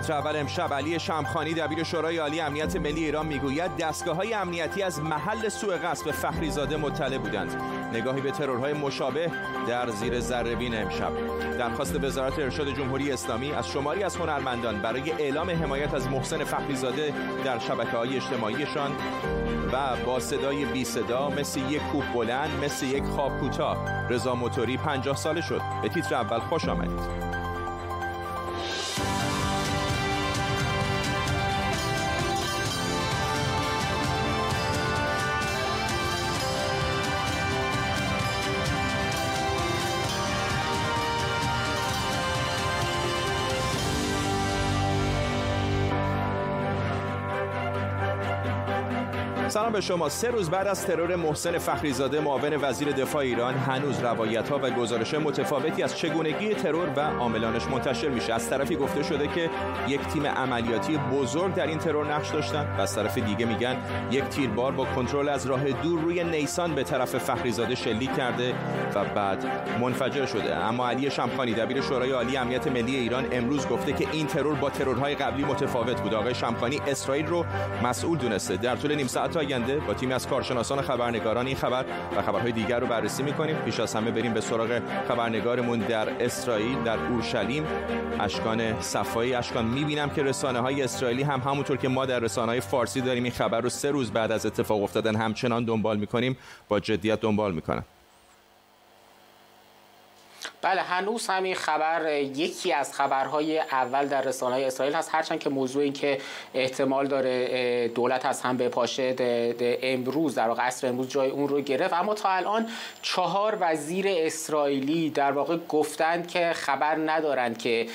تیتر اول امشب علی شمخانی دبیر شورای عالی امنیت ملی ایران می‌گوید دستگاه های امنیتی از محل سوء قصد فخریزاده مطلع بودند. نگاهی به ترورهای مشابه در زیر ذرهبین امشب. درخواست وزارت ارشاد جمهوری اسلامی از شماری از هنرمندان برای اعلام حمایت از محسن فخریزاده در شبکه های اجتماعیشان و با صدای بی صدا مثل یک کوه بلند مثل یک خواب کوتاه. رضا موتوری 50 ساله شد. به تیتر اول خوش آمدید. سلام. به شما. سه روز بعد از ترور محسن فخریزاده معاون وزیر دفاع ایران هنوز روایت ها و گزارش متفاوتی از چگونگی ترور و عاملانش منتشر میشه. از طرفی گفته شده که یک تیم عملیاتی بزرگ در این ترور نقش داشتن و از طرف دیگه میگن یک تیربار با کنترل از راه دور روی نیسان به طرف فخریزاده شلیک کرده و بعد منفجر شده. اما علی شمخانی دبیر شورای عالی امنیت ملی ایران امروز گفته که این ترور با ترورهای قبلی متفاوت بود. آقای شمخانی اسرائیل رو مسئول دونسته. در طول نیم ساعت آینده با تیمی از کارشناسان خبرنگاران این خبر و خبرهای دیگر رو بررسی می‌کنیم. پیش از همه بریم به سراغ خبرنگارمون در اسرائیل در اورشلیم. اشکان صفایی اشکان می‌بینم که رسانه های اسرائیلی هم همونطور که ما در رسانه های فارسی داریم این خبر رو سه روز بعد از اتفاق افتادن همچنان دنبال می‌کنیم. با جدیت دنبال می‌کنن بله هنوز همین خبر یکی از خبرهای اول در رسانه اسرائیل هست. هرچند که موضوع این که احتمال داره دولت از هم بپاشه امروز در واقع عصر امروز جای اون رو گرفت. اما تا الان چهار وزیر اسرائیلی در واقع گفتند که خبر ندارند که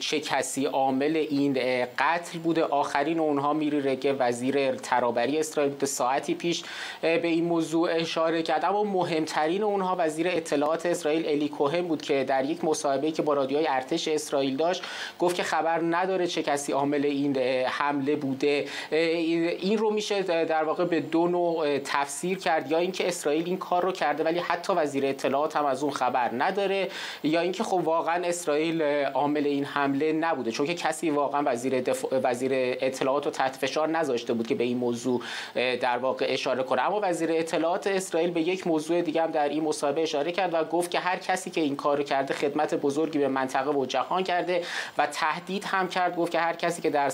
چه کسی عامل این قتل بوده. آخرین اونها میری رگه وزیر ترابری اسرائیل ساعتی پیش به این موضوع اشاره کرد. اما مهمترین اونها وزیر اطلاعات اسرائیل الی کوهن بود که در یک مصاحبه که با رادیوهای ارتش اسرائیل داشت گفت که خبر نداره چه کسی عامل این حمله بوده. این رو میشه در واقع به دو نوع تفسیر کرد. یا اینکه اسرائیل این کار رو کرده ولی حتی وزیر اطلاعات هم از اون خبر نداره یا اینکه خب واقعا اسرائیل عامل این حمله نبوده. چون که کسی واقعا وزیر وزیر اطلاعات رو تحت فشار نذاشته بود که به این موضوع در واقع اشاره کنه. اما وزیر اطلاعات اسرائیل به یک موضوع دیگه هم در این مصاحبه اشاره کرد و گفت که هر کسی که این کار کرده خدمت بزرگی به منطقه و جهان کرده و تهدید هم کرد. گفت که هر کسی که در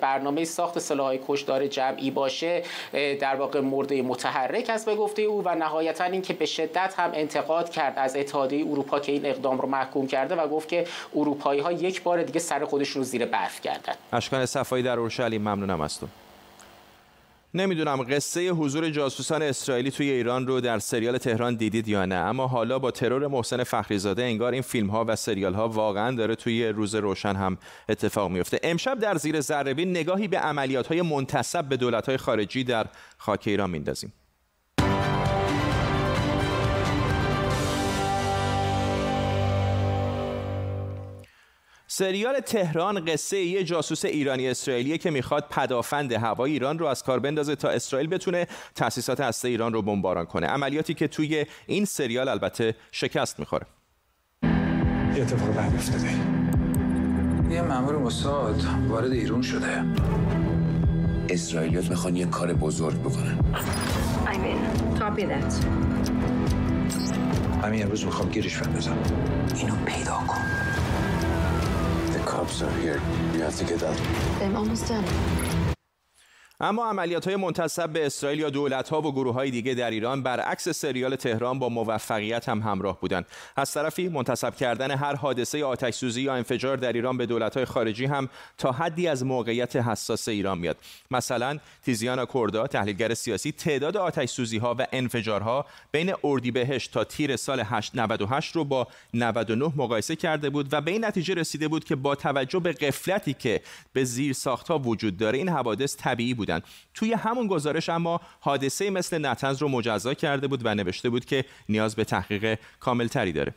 برنامه ساخت سلاحهای کشدار جمعی باشه در واقع مورد متحرک است به گفته او و نهایتا اینکه به شدت هم انتقاد کرد از اتحادیه اروپا که این اقدام رو محکوم کرده و گفت که اروپایی ها یک بار دیگه سر خودشون رو زیر برف کردن اشکان صفایی در اورشلیم ممنونم از تو. نمی‌دونم قصه حضور جاسوسان اسرائیلی توی ایران رو در سریال تهران دیدید یا نه اما حالا با ترور محسن فخریزاده انگار این فیلم ها و سریال ها واقعا داره توی روز روشن هم اتفاق میفته امشب در زیر ذره نگاهی به عملیات های منتصب به دولت های خارجی در خاک ایران میندازیم. سریال تهران قصه یه جاسوس ایرانی اسرائیلی که می‌خواد پدافند هوای ایران رو از کار بندازه تا اسرائیل بتونه تأسیسات هسته ایران رو بمباران کنه. عملیاتی که توی این سریال البته شکست می‌خوره. یه اتفاق بعد افتاده. یه مامور موساد وارد ایران شده. اسرائیلیات می‌خوان یه کار بزرگ بکنن. همین امروز می‌خوام گیرش بندازم. اینو پیدا کن. Are here. You have to get out. I'm almost done. اما عملیات های منتصب به اسرائیل یا دولت ها و گروه های دیگه در ایران برعکس سریال تهران با موفقیت هم همراه بودند. از طرفی منتصب کردن هر حادثه آتش سوزی یا انفجار در ایران به دولت های خارجی هم تا حدی از موقعیت حساس ایران میاد. مثلا تیزیانا کوردا تحلیلگر سیاسی تعداد آتش سوزی ها و انفجارها بین اردیبهشت تا تیر سال 98 رو با 99 مقایسه کرده بود و به این نتیجه رسیده بود که با توجه به قفلتی که به زیر ساختها وجود داره این حوادث طبیعی بود توی همون گزارش اما حادثه مثل نتنز رو مجزا کرده بود و نوشته بود که نیاز به تحقیق کاملتری داره.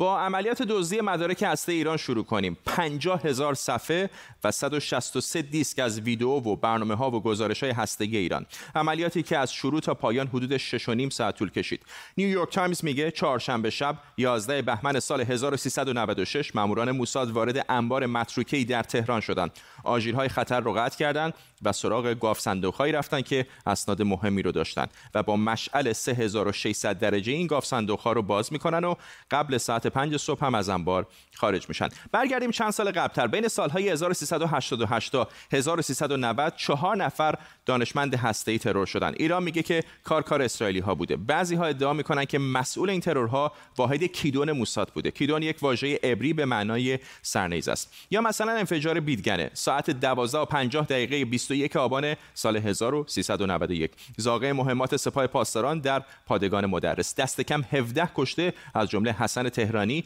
با عملیات دزدی مدارک هسته‌ای ایران شروع کنیم. 50 هزار صفحه و 163 دیسک از ویدیو و برنامه ها و گزارش های هسته‌ای ایران. عملیاتی که از شروع تا پایان حدود 6 و نیم ساعت طول کشید. نیویورک تایمز میگه چهارشنبه شب 11 بهمن سال 1396 ماموران موساد وارد انبار متروکه در تهران شدند. آژیرهای خطر رو قطع کردند. و سراغ گاوصندوقهایی رفتن که اسناد مهمی رو داشتن و با مشعل 3600 درجه این گاف صندوق رو باز می‌کنن و قبل ساعت 5 صبح هم از انبار خارج میشن. برگردیم چند سال قبلتر. بین سالهای 1388 تا 1390 چهار نفر دانشمند هسته‌ای ترور شدن. ایران میگه که کار کار اسرائیلی ها بوده. بعضی ها ادعا می‌کنن که مسئول این ترورها واحد کیدون موساد بوده. کیدون یک واژه عبری به معنای سرنیز است. یا مثلا انفجار بیدگنه. ساعت 12 و 50 دقیقه 21 آبان سال 1391 زاغه مهمات سپاه پاسداران در پادگان مدرس. دست کم 17 کشته از جمله حسن تهرانی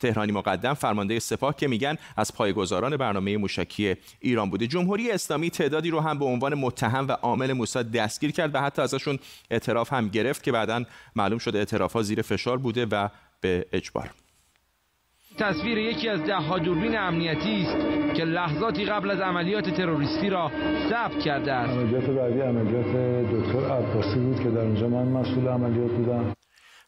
تهرانی مقدم فرمانده سپاه که میگن از پایگزاران برنامه موشکی ایران بوده. جمهوری اسلامی تعدادی رو هم به عنوان متهم و عامل موساد دستگیر کرد و حتی ازشون اعتراف هم گرفت که بعدا معلوم شده اعترافها زیر فشار بوده و به اجبار. تصویر یکی از ده ها دوربین امنیتی است که لحظاتی قبل از عملیات تروریستی را ثبت کرده است. عملیات بعدی عملیات دکتر عباسی بود که در اونجا من مسئول عملیات بودم.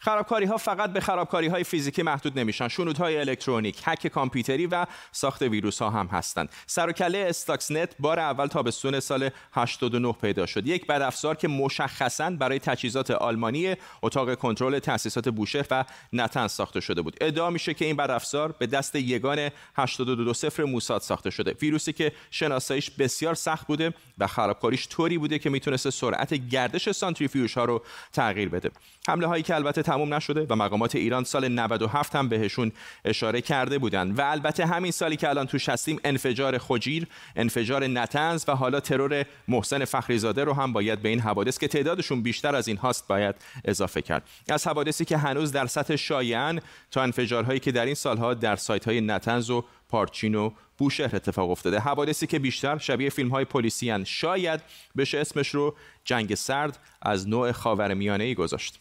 خرابکاری ها فقط به خرابکاری های فیزیکی محدود نمیشن. شنودهای الکترونیک هک کامپیوتری و ساخت ویروس ها هم هستند سر و کله استاکس نت بار اول تابستون سال 89 پیدا شد. یک بدافزار که مشخصا برای تجهیزات آلمانی اتاق کنترل تاسیسات بوشهر و نتنز ساخته شده بود. ادعا میشه که این بدافزار به دست یگان 8220 موساد ساخته شده. ویروسی که شناساییش بسیار سخت بوده و خرابکاریش طوری بوده که می‌تونسته سرعت گردش سانتریفیوژ ها رو تغییر بده. حمله هایی که البته تموم نشده و مقامات ایران سال 97 هم بهشون اشاره کرده بودند. و البته همین سالی که الان توش هستیم انفجار خجیر انفجار نتنز و حالا ترور محسن فخریزاده رو هم باید به این حوادث که تعدادشون بیشتر از این هاست باید اضافه کرد. از حوادثی که هنوز در سطح شایعن تا انفجارهایی که در این سالها در سایت های نتنز و پارچین و بوشهر اتفاق افتاده. حوادثی که بیشتر شبیه فیلم های پلیسی شاید بشه اسمش رو جنگ سرد از نوع خاورمیانه ای گذاشت.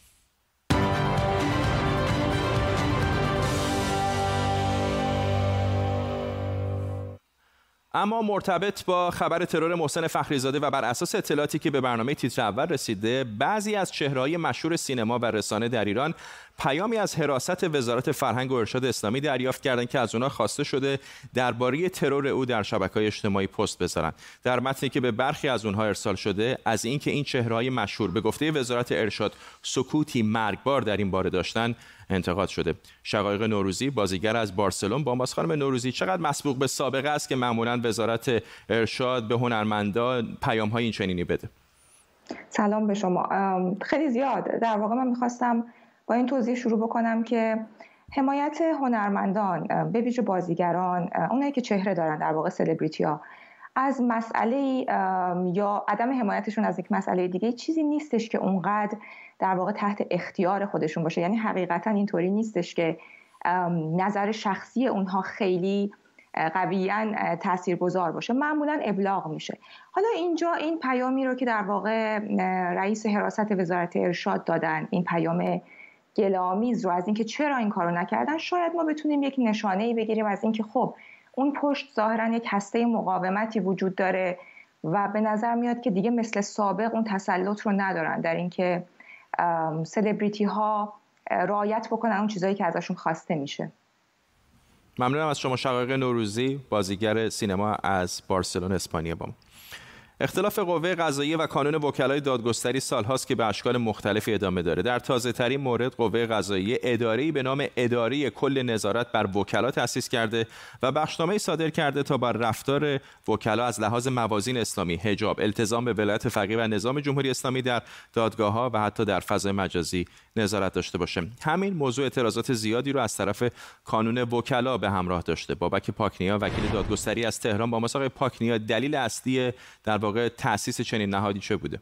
اما مرتبط با خبر ترور محسن فخریزاده و بر اساس اطلاعاتی که به برنامه تیتر اول رسیده بعضی از چهرههای مشهور سینما و رسانه در ایران پیامی از حراست وزارت فرهنگ و ارشاد اسلامی دریافت کردند که از اونا خواسته شده درباره ترور او در شبکه‌های اجتماعی پست بذارن. در متنی که به برخی از اونها ارسال شده از اینکه این چهرههای مشهور به گفته وزارت ارشاد سکوتی مرگبار در این باره داشتن انتقاد شده. شقایق نوروزی بازیگر از بارسلون با ماس خانم نوروزی چقدر مسبوق به سابقه است که معمولا وزارت ارشاد به هنرمندان پیام های این چنینی بده؟ سلام به شما. خیلی زیاد. در واقع من می‌خواستم با این توضیح شروع بکنم که حمایت هنرمندان به ویژه بازیگران اونایی که چهره دارن در واقع سلبریتی ها از مسئله یا عدم حمایتشون از یک مسئله دیگه چیزی نیستش که اونقدر در واقع تحت اختیار خودشون باشه. یعنی حقیقتا اینطوری نیستش که نظر شخصی اونها خیلی قویا تاثیرگذار باشه. معمولا ابلاغ میشه. حالا اینجا این پیامی رو که در واقع رئیس حراست وزارت ارشاد دادن این پیام گلامیز رو از اینکه چرا این کارو نکردن؟ شاید ما بتونیم یک نشانه ای بگیریم از اینکه خب اون پشت ظاهرا یک هسته مقاومتی وجود داره و به نظر میاد که دیگه مثل سابق اون تسلط رو ندارن در اینکه سلبریتی ها رعایت بکنن اون چیزایی که ازشون خواسته میشه. ممنونم از شما شقایق نوروزی بازیگر سینما از بارسلون اسپانیا با اختلاف قوه قضاییه و کانون وکلای دادگستری سالهاست که به اشکال مختلفی ادامه داره. در تازه ترین مورد قوه قضاییه اداره به نام اداره کل نظارت بر وکلا تأسیس کرده و بخشنامه صادر کرده تا بر رفتار وکلا از لحاظ موازین اسلامی حجاب التزام به ولایت فقیه و نظام جمهوری اسلامی در دادگاه ها و حتی در فضای مجازی نظارت داشته باشه. همین موضوع اعتراضات زیادی رو از طرف کانون وکلا به همراه داشته. بابک پاکنیا وکیل دادگستری از تهران با مساق پاکنیا دلیل اصلی در واقع تاسیس چنین نهادی چه بوده؟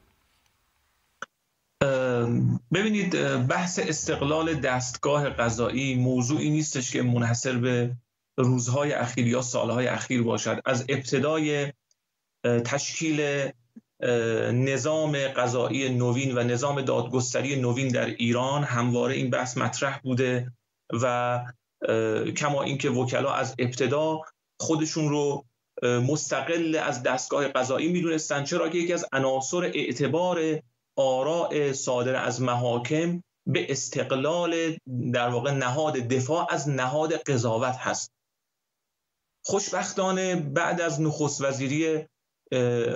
ببینید بحث استقلال دستگاه قضایی موضوعی نیستش که منحصر به روزهای اخیر یا سالهای اخیر باشد. از ابتدای تشکیل نظام قضایی نوین و نظام دادگستری نوین در ایران همواره این بحث مطرح بوده و کما اینکه وکلا از ابتدا خودشون رو مستقل از دستگاه قضایی می‌دونستن. چرا که یکی از عناصر اعتبار آراء صادر از محاکم به استقلال در واقع نهاد دفاع از نهاد قضاوت هست. خوشبختانه بعد از نخست وزیری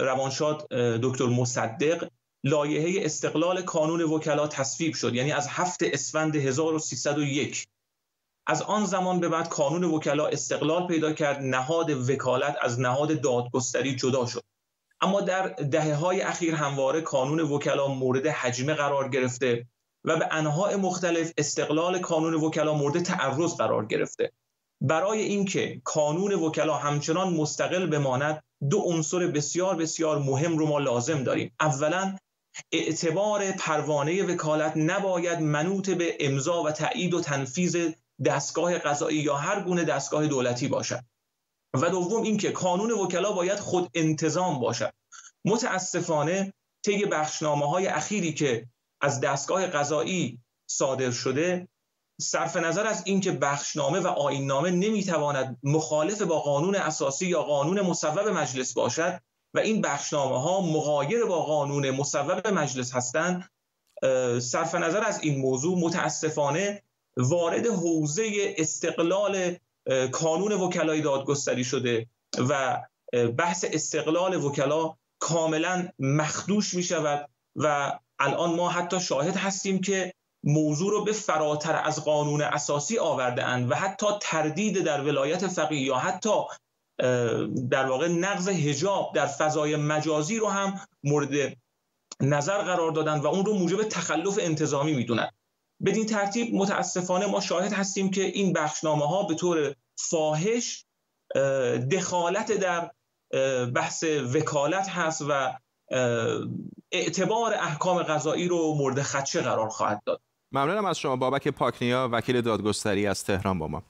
روانشاد دکتر مصدق لایحه استقلال کانون وکلا تصویب شد. یعنی از هفت اسفند 1301 از آن زمان به بعد کانون وکلا استقلال پیدا کرد نهاد وکالت از نهاد دادگستری جدا شد. اما در دهه های اخیر همواره کانون وکلا مورد حجمه قرار گرفته و به انواع مختلف استقلال کانون وکلا مورد تعرض قرار گرفته. برای اینکه کانون وکلا همچنان مستقل بماند دو عنصر بسیار بسیار مهم رو ما لازم داریم. اولا اعتبار پروانه وکالت نباید منوط به امضا و تایید و تنفیذ دستگاه قضایی یا هر گونه دستگاه دولتی باشد. و دوم اینکه کانون وکلا باید خود انتظام باشد. متاسفانه طی بخشنامه های اخیری که از دستگاه قضایی صادر شده صرف نظر از اینکه بخشنامه و آیننامه نمی‌تواند مخالف با قانون اساسی یا قانون مصوب مجلس باشد و این بخشنامه ها مغایر با قانون مصوب مجلس هستند صرف نظر از این موضوع متاسفانه وارد حوزه استقلال کانون وکلای دادگستری شده و بحث استقلال وکلا کاملا مخدوش می شود و الان ما حتی شاهد هستیم که موضوع رو به فراتر از قانون اساسی آورده اند و حتی تردید در ولایت فقیه یا حتی در واقع نقض هجاب در فضای مجازی رو هم مورد نظر قرار دادن و اون رو موجب تخلف انتظامی می‌دونن. بدین ترتیب متاسفانه ما شاهد هستیم که این بخشنامه ها به طور فاحش دخالت در بحث وکالت هست و اعتبار احکام قضایی رو مورد خدشه قرار خواهد داد. ممنونم از شما بابک پاکنیا وکیل دادگستری از تهران با ما.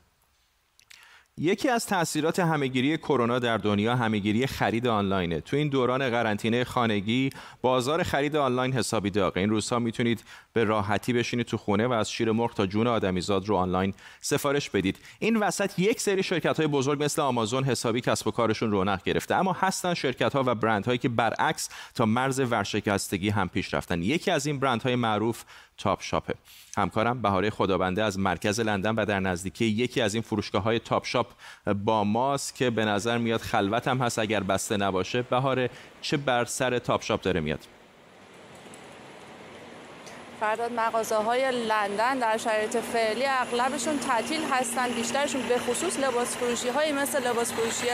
یکی از تاثیرات همهگیری کرونا در دنیا همهگیری خرید آنلاینه. تو این دوران قرنطینه خانگی بازار خرید آنلاین حسابی داغه. این روزها می‌تونید به راحتی بشینید تو خونه و از شیر مرغ تا جون آدمیزاد رو آنلاین سفارش بدید. این وسط یک سری شرکت های بزرگ مثل آمازون حسابی کسب و کارشون رونق گرفته اما هستن شرکت ها و برند هایی که برعکس تا مرز ورشکستگی هم پیش رفتن. یکی از این برند های معروف تاپ شاپه همکارم بهاره خدابنده از مرکز لندن و در نزدیکی یکی از این فروشگاه های Topshop با ماست که به نظر میاد خلوت هم هست اگر بسته نباشه. بهاره چه بر سر Topshop داره میاد؟ فرداد مغازه های لندن در شرایط فعلی اغلبشون تعطیل هستن بیشترشون به خصوص لباس فروشی های مثل لباس فروشی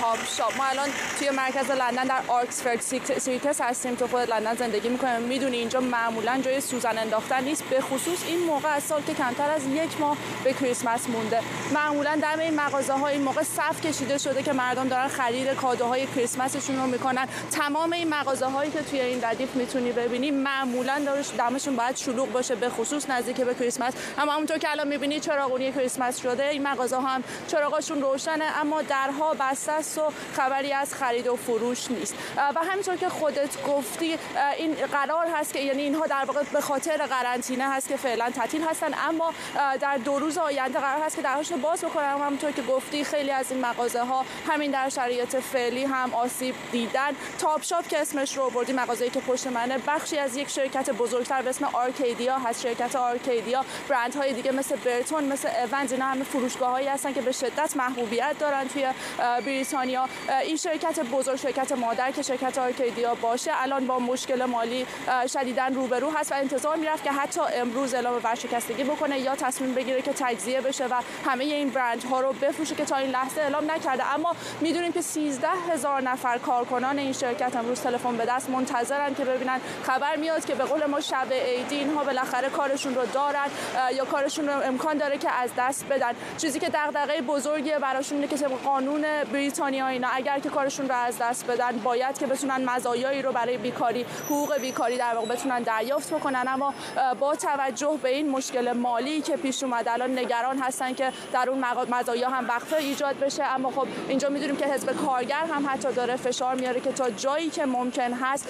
Topshop. ما الان توی مرکز لندن در آکسفورد سیتس هستیم تو خود لندن زندگی می‌کنیم می‌دونی اینجا معمولا جای سوزن انداختن نیست. به خصوص این موقع از سال که کمتر از یک ماه به کریسمس مونده. معمولا در این مغازه ها این موقع صف کشیده شده که مردم دارن خرید کادوهای کریسمسشون رو می‌کنن. تمام این مغازه هایی که توی این ردیف می‌تونی ببینی معمولا دارش شون باید شلوغ باشه به خصوص نزدیک به کریسمس. اما همونطور که الان می‌بینید چراغونی کریسمس شده این مغازه هم چراغاشون روشنه اما درها بسته است و خبری از خرید و فروش نیست. و همینطور که خودت گفتی این قرار هست که یعنی اینها در واقع به خاطر قرنطینه هست که فعلا تعطیل هستن اما در دو روز آینده قرار هست که درهاشون باز بکنن. همونطور که گفتی خیلی از این مغازه ها همین در شرایط فعلی هم آسیب دیدن. Topshop که اسمش رو بردی مغازه‌ای که پشت منه بخشی از یک شرکت بزرگتر اسم Arcadia هست شرکت Arcadia. برند های دیگه مثل Burton مثل Evans اینا همه فروشگاه هایی هستن که به شدت محبوبیت دارن توی بریتانیا. این شرکت بزرگ شرکت مادر که شرکت آرکیدیا باشه الان با مشکل مالی شدیدن روبرو هست و انتظار می‌رفت که حتی امروز اعلام ورشکستگی بکنه یا تصمیم بگیره که تجزیه بشه و همه این برند ها رو بفروشه که تا این لحظه اعلام نکرده. اما می‌دونیم که 13 هزار نفر کارکنان این شرکت امروز تلفن به دست منتظرن که ببینن. خبر میاد که به قول ما شب عیدی اینها بالاخره کارشون رو دارن یا کارشون رو امکان داره که از دست بدن. چیزی که دغدغه بزرگی براشون اینه که قانون بریتانیا اینا اگر که کارشون رو از دست بدن باید که بتونن مزایایی رو برای بیکاری حقوق بیکاری در واقع بتونن دریافت بکنن. اما با توجه به این مشکل مالی که پیش اومد الان نگران هستن که در اون مزایا هم وقفه ایجاد بشه. اما خب اینجا می‌دونیم که حزب کارگر هم حتی داره فشار میاره که تا جایی که ممکن هست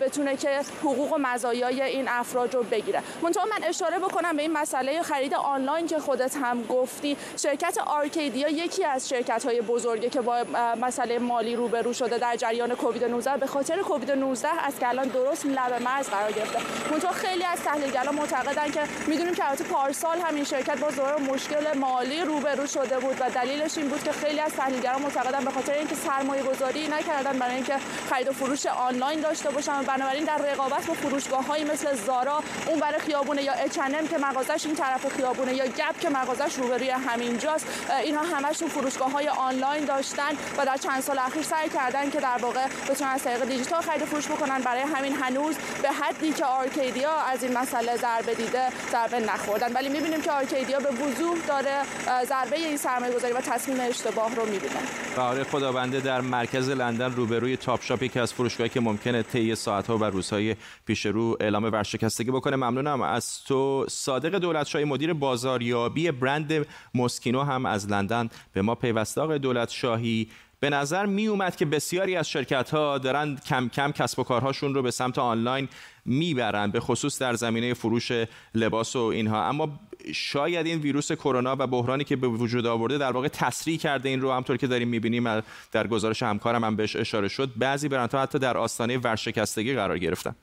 بتونه که حقوق و مزایای این افراد افراد رو بگیره منتها من اشاره بکنم به این مسئله خرید آنلاین که خودت هم گفتی. شرکت آرکیدیا یکی از شرکت های بزرگی که با مسئله مالی روبرو شده در جریان کووید 19 به خاطر کووید 19 از که الان درست لب مرز قرار گرفته. منتها خیلی از تحلیلگران معتقدن که می‌دونیم که البته پارسال همین شرکت با ظهور مشکل مالی روبرو شده بود و دلیلش این بود که خیلی از تحلیلگران معتقدن به خاطر اینکه سرمایه گذاری نکردن برای اینکه خرید و فروش آنلاین داشته باشن و بنابراین در رقابت با فروشگاه هایی مثل زارا اون برای خیابونه یا اچنم که مغازش این طرف خیابونه یا گپ که مغازش روبروی همینجاست. اینها همشون فروشگاه های آنلاین داشتن و در چند سال اخیر سعی کردن که در واقع بتونن از طریق دیجیتال خرید فروش بکنن. برای همین هنوز به حدی که Arcadia از این مسئله ضربه دیده ضربه نخوردن. ولی می‌بینیم که Arcadia به وضوح داره ضربه این سرمایه گذاری و تصمیم اشتباه رو می‌بینه. بهاره خدابنده در مرکز لندن روبروی Topshop یکی از فروشگاهی که ممکنه طی ساعت‌ها و روزهای پیش رو اعلام ورشکستگی بکنه. ممنونم. از تو صادق دولتشاهی مدیر بازاریابی برند موسکینو هم از لندن به ما پیوسته. آقای دولتشاهی به نظر می اومد که بسیاری از شرکت ها دارن کم کم کسب و کارهاشون رو به سمت آنلاین می‌برن به خصوص در زمینه فروش لباس و اینها. اما شاید این ویروس کرونا و بحرانی که به وجود آورده در واقع تسریع کرده این رو. همطور که داریم می‌بینیم در گزارش همکارم هم بهش اشاره شد بعضی برندها حتی در آستانه ورشکستگی قرار گرفتن.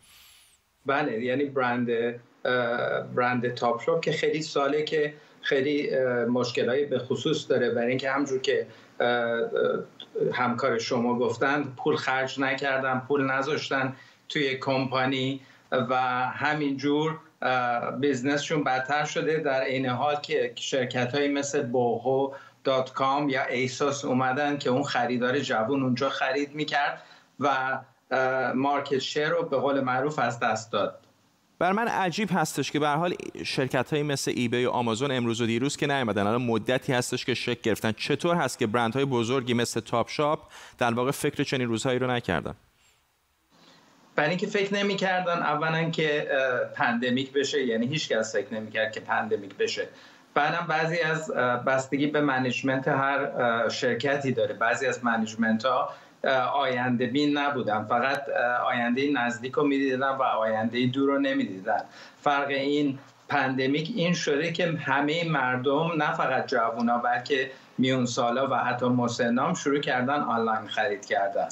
بله یعنی برند برند Topshop که خیلی ساله که خیلی مشکلایی به خصوص داره. برای اینکه همجور که همکار شما گفتن پول خرج نکردن پول نذاشتن توی کمپانی و همینجور business شون بدتر شده. در این حال که شرکت های مثل boohoo.com یا ASOS اومدن که اون خریدار جوون اونجا خرید می‌کرد و market share رو به قول معروف از دست داد. برای من عجیب هستش که به حال شرکت های مثل eBay و آمازون امروز و دیروز که نیومدن. الان مدتی هستش که شک گرفتن. چطور هست که برندهای بزرگی مثل Topshop در واقع فکر چنین روزهایی رو نکردن؟ برای اینکه فکر نمی‌کردن اولا که pandemic بشه. یعنی هیچ کس فکر نمی‌کرد که pandemic بشه. بعدم بعضی از بستگی به management هر شرکتی داره. بعضی از management ها آینده بین نبودن فقط آینده نزدیک رو می‌دیدن و آینده دور رو نمی‌دیدن فرق این pandemic این شده که همه مردم نه فقط جوونا بلکه میون سالا و حتی مسنام شروع کردن آنلاین خرید کردن.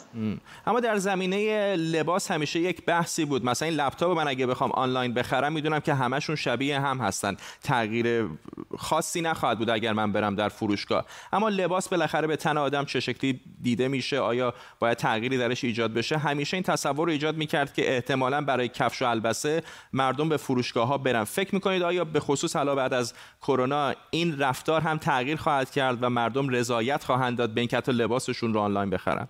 اما در زمینه لباس همیشه یک بحثی بود. مثلا این لپتاپ من اگه بخوام آنلاین بخرم می‌دونم که همشون شبیه هم هستن. تغییر خاصی نخواهد بود اگر من برم در فروشگاه. اما لباس بالاخره به تن آدم چه شکلی دیده میشه آیا باید تغییری درش ایجاد بشه؟ همیشه این تصور رو ایجاد می‌کرد که احتمالا برای کفش و البسه مردم به فروشگاه ها برن. فکر می‌کنید آیا به خصوص حالا بعد از کرونا این رفتار هم تغییر خواهد کرد و مردم رضایت خواهند داد به اینکه حتی لباسشون رو آنلاین بخرن.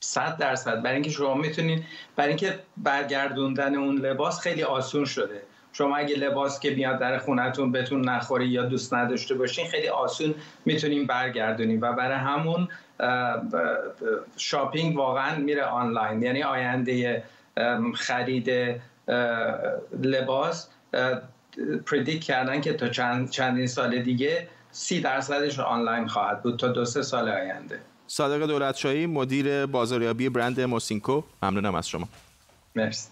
صد درصد. برای اینکه شما می‌تونید برای اینکه برگردوندن اون لباس خیلی آسون شده. شما اگه لباس که میاد در خونتون بتون نخوری یا دوست نداشته باشین خیلی آسون می‌تونیم برگردونیم و برای همون shopping واقعا میره آنلاین. یعنی آینده خرید لباس predict کردن که تا چند چندین سال دیگه سی درصدش آنلاین خواهد بود تا دو سه سال آینده. صادق دولتشاهی مدیر بازاریابی برند موسینکو ممنونم از شما. مرسی.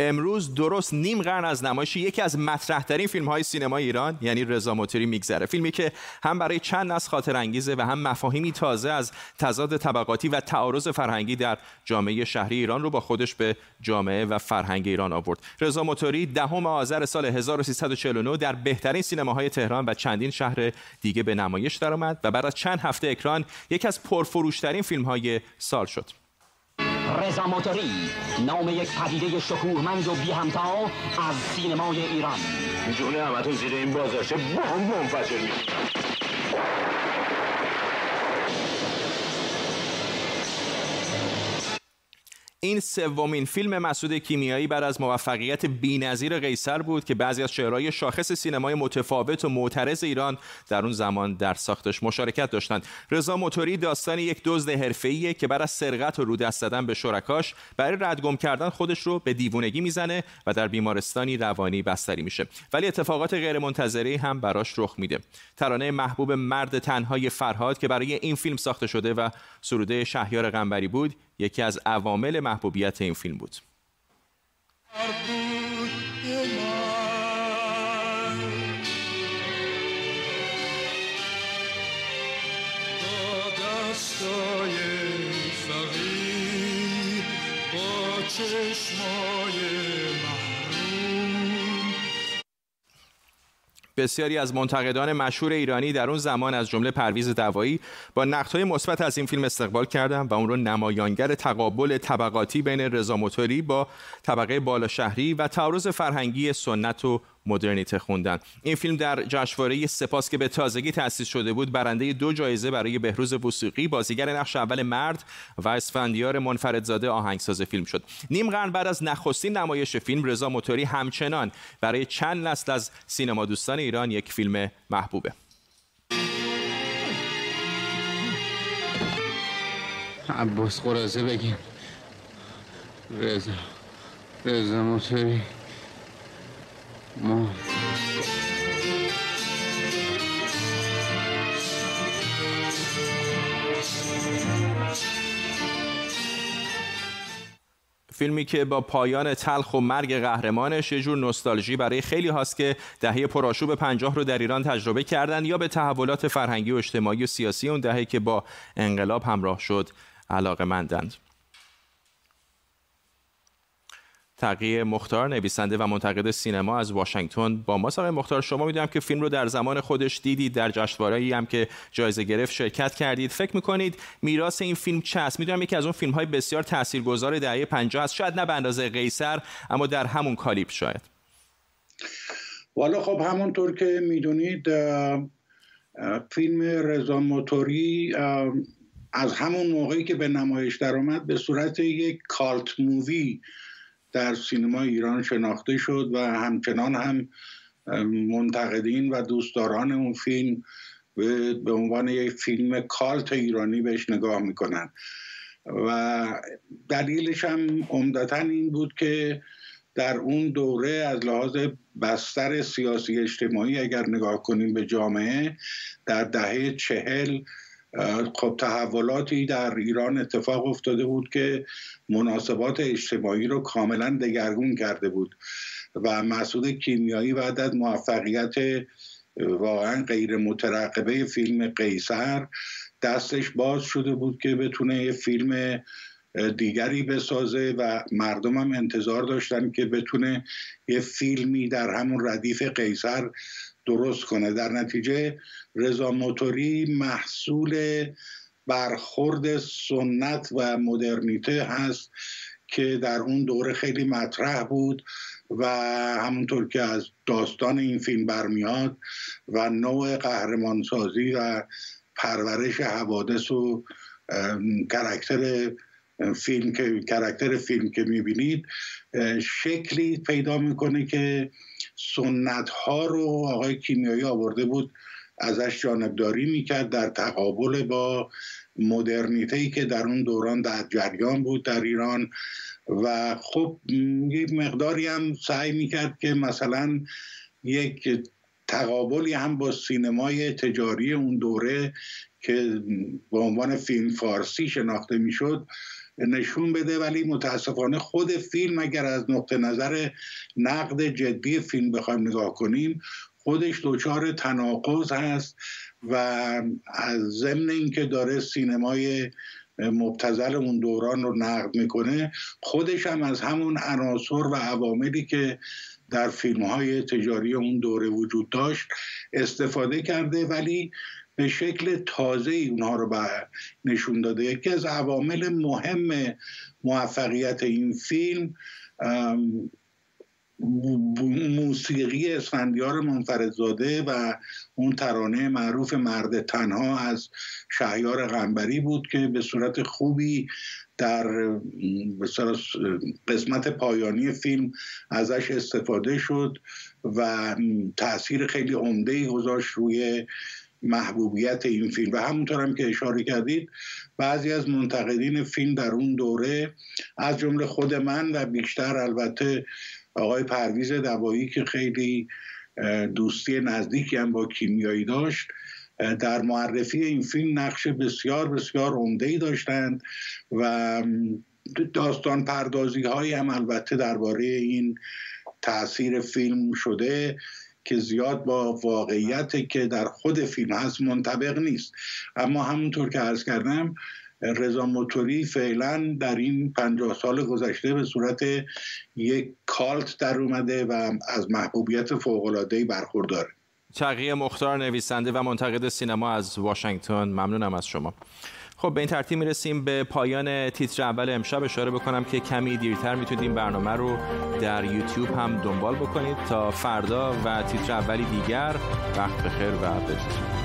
امروز درست نیم قرن از نمایش یکی از مطرحترین فیلم های سینما ایران یعنی رضا موتوری میگذره. فیلمی که هم برای چند نسل خاطر انگیزه و هم مفاهیمی تازه از تضاد طبقاتی و تعارض فرهنگی در جامعه شهری ایران رو با خودش به جامعه و فرهنگ ایران آورد. رضا موتوری دهم آذر سال 1349 در بهترین سینماهای تهران و چندین شهر دیگه به نمایش درآمد و بعد از چند هفته اکران یکی از پرفروشترین فیلم های سال شد. رضا موتوری نام یک پدیده شکوهمند و بی همتا از سینمای ایران. جونه همتون زیر این بازاشه بام منفجر می این سومین فیلم مسعود کیمیایی بعد از موفقیت بی‌نظیر قیصر بود که بعضی از شعرهای شاخص سینمای متفاوت و معترض ایران در اون زمان در ساختش مشارکت داشتند. رضا موتوری داستان یک دزد حرفه‌ایه که از سرقت و رو دست زدن به شرکاش برای ردگم کردن خودش رو به دیوونگی می‌زنه و در بیمارستانی روانی بستری میشه. ولی اتفاقات غیرمنتظره هم براش رخ میده. ترانه محبوب مرد تنهای فرهاد که برای این فیلم ساخته شده و سروده شهیار قنبری بود یکی از عوامل محبوبیت این فیلم بود. بسیاری از منتقدان مشهور ایرانی در اون زمان از جمله پرویز دوایی با نقدهای مثبت از این فیلم استقبال کردند و اون رو نمایانگر تقابل طبقاتی بین رضا موتوری با طبقه بالا شهری و تعارض فرهنگی سنت و مدرنیته خوندن. این فیلم در جشنواره سپاس که به تازگی تأسیس شده بود برنده دو جایزه برای بهروز وسوقی بازیگر نقش اول مرد و اسفندیار منفردزاده آهنگساز فیلم شد. نیم قرن بعد از نخستین نمایش فیلم رضا موتوری همچنان برای چند نسل از سینما دوستان ایران یک فیلم محبوبه. عباس قرازه بگیم. رضا رضا موتوری. فیلمی که با پایان تلخ و مرگ قهرمانش یه جور نوستالژی برای خیلی هاست که دهه پرآشوب پنجاه رو در ایران تجربه کردن یا به تحولات فرهنگی و اجتماعی و سیاسی اون دهه که با انقلاب همراه شد علاقه مندند. تقیه مختار نویسنده و منتقد سینما از واشنگتن. با ما آقای مختار. شما می‌دونم که فیلم رو در زمان خودش دیدید در جشنواره‌ای هم که جایزه گرفت شرکت کردید. فکر می‌کنید میراث این فیلم چه است؟ می‌دونم یکی از اون فیلم های بسیار تاثیرگذار دهه 50 است. شاید نه به اندازه قیصر اما در همون کالیپ شاید. والا خب همونطور که می‌دونید فیلم رضا موتوری از همون موقعی که به نمایش درآمد به صورت یک کالت مووی در سینما ایران شناخته شد و همچنان هم منتقدین و دوستداران اون فیلم به عنوان یک فیلم کالت ایرانی بهش نگاه می‌کنن. و دلیلش هم عمدتا این بود که در اون دوره از لحاظ بستر سیاسی اجتماعی اگر نگاه کنیم به جامعه در دهه چهل خب تحولاتی در ایران اتفاق افتاده بود که مناسبات اجتماعی رو کاملا دگرگون کرده بود و مسعود کیمیایی بعد از موفقیت واقعا غیر مترقبه فیلم قیصر دستش باز شده بود که بتونه یه فیلم دیگری بسازه و مردم هم انتظار داشتن که بتونه یه فیلمی در همون ردیف قیصر درست کنه. در نتیجه رضا موتوری محصول برخورد سنت و مدرنیته هست که در اون دوره خیلی مطرح بود و همونطور که از داستان این فیلم برمیاد و نوع قهرمانسازی و پرورش حوادث و کرکتر فیلم که کرکتر فیلم که می‌بینید شکلی پیدا می‌کنه که سنت ها رو آقای کیمیایی آورده بود ازش جانبداری می‌کرد در تقابل با مدرنیته که در اون دوران در جریان بود در ایران. و خب یک مقداری هم سعی می‌کرد که مثلا یک تقابلی هم با سینمای تجاری اون دوره که به عنوان فیلم فارسی شناخته می‌شد نشون بده ولی متاسفانه خود فیلم اگر از نقطه نظر نقد جدی فیلم بخوایم نگاه کنیم خودش دچار تناقض هست و از ضمن اینکه داره سینمای مبتزل اون دوران رو نقد می‌کنه خودش هم از همون عناصر و عواملی که در فیلم های تجاری اون دوره وجود داشت استفاده کرده. ولی به شکل تازه اونها رو نشون داده. یکی از عوامل مهم موفقیت این فیلم موسیقی اسفندیار منفردزاده و اون ترانه معروف مرد تنها از شهیار غنبری بود که به صورت خوبی در قسمت پایانی فیلم ازش استفاده شد و تاثیر خیلی عمده ای گذاشت روی محبوبیت این فیلم و همونطور هم که اشاره کردید بعضی از منتقدین فیلم در اون دوره از جمله خود من و بیشتر البته آقای پرویز دوایی که خیلی دوستی نزدیکی هم با کیمیایی داشت در معرفی این فیلم نقش بسیار بسیار عمده داشتند و داستان پردازی های هم البته درباره این تاثیر فیلم شده. که زیاد با واقعیت که در خود فیلم هست منطبق نیست. اما همونطور که عرض کردم رضا موتوری فعلا در این پنجاه سال گذشته به صورت یک کالت در اومده و از محبوبیت فوق‌العاده‌ای برخورداره. تقیه مختار نویسنده و منتقد سینما از واشنگتن. ممنونم از شما. خب به این ترتیب می‌رسیم به پایان تیتر اول امشب. اشاره بکنم که کمی دیرتر می‌تونید برنامه رو در یوتیوب هم دنبال بکنید تا فردا و تیتر اولی دیگر. وقت بخیر و بدرود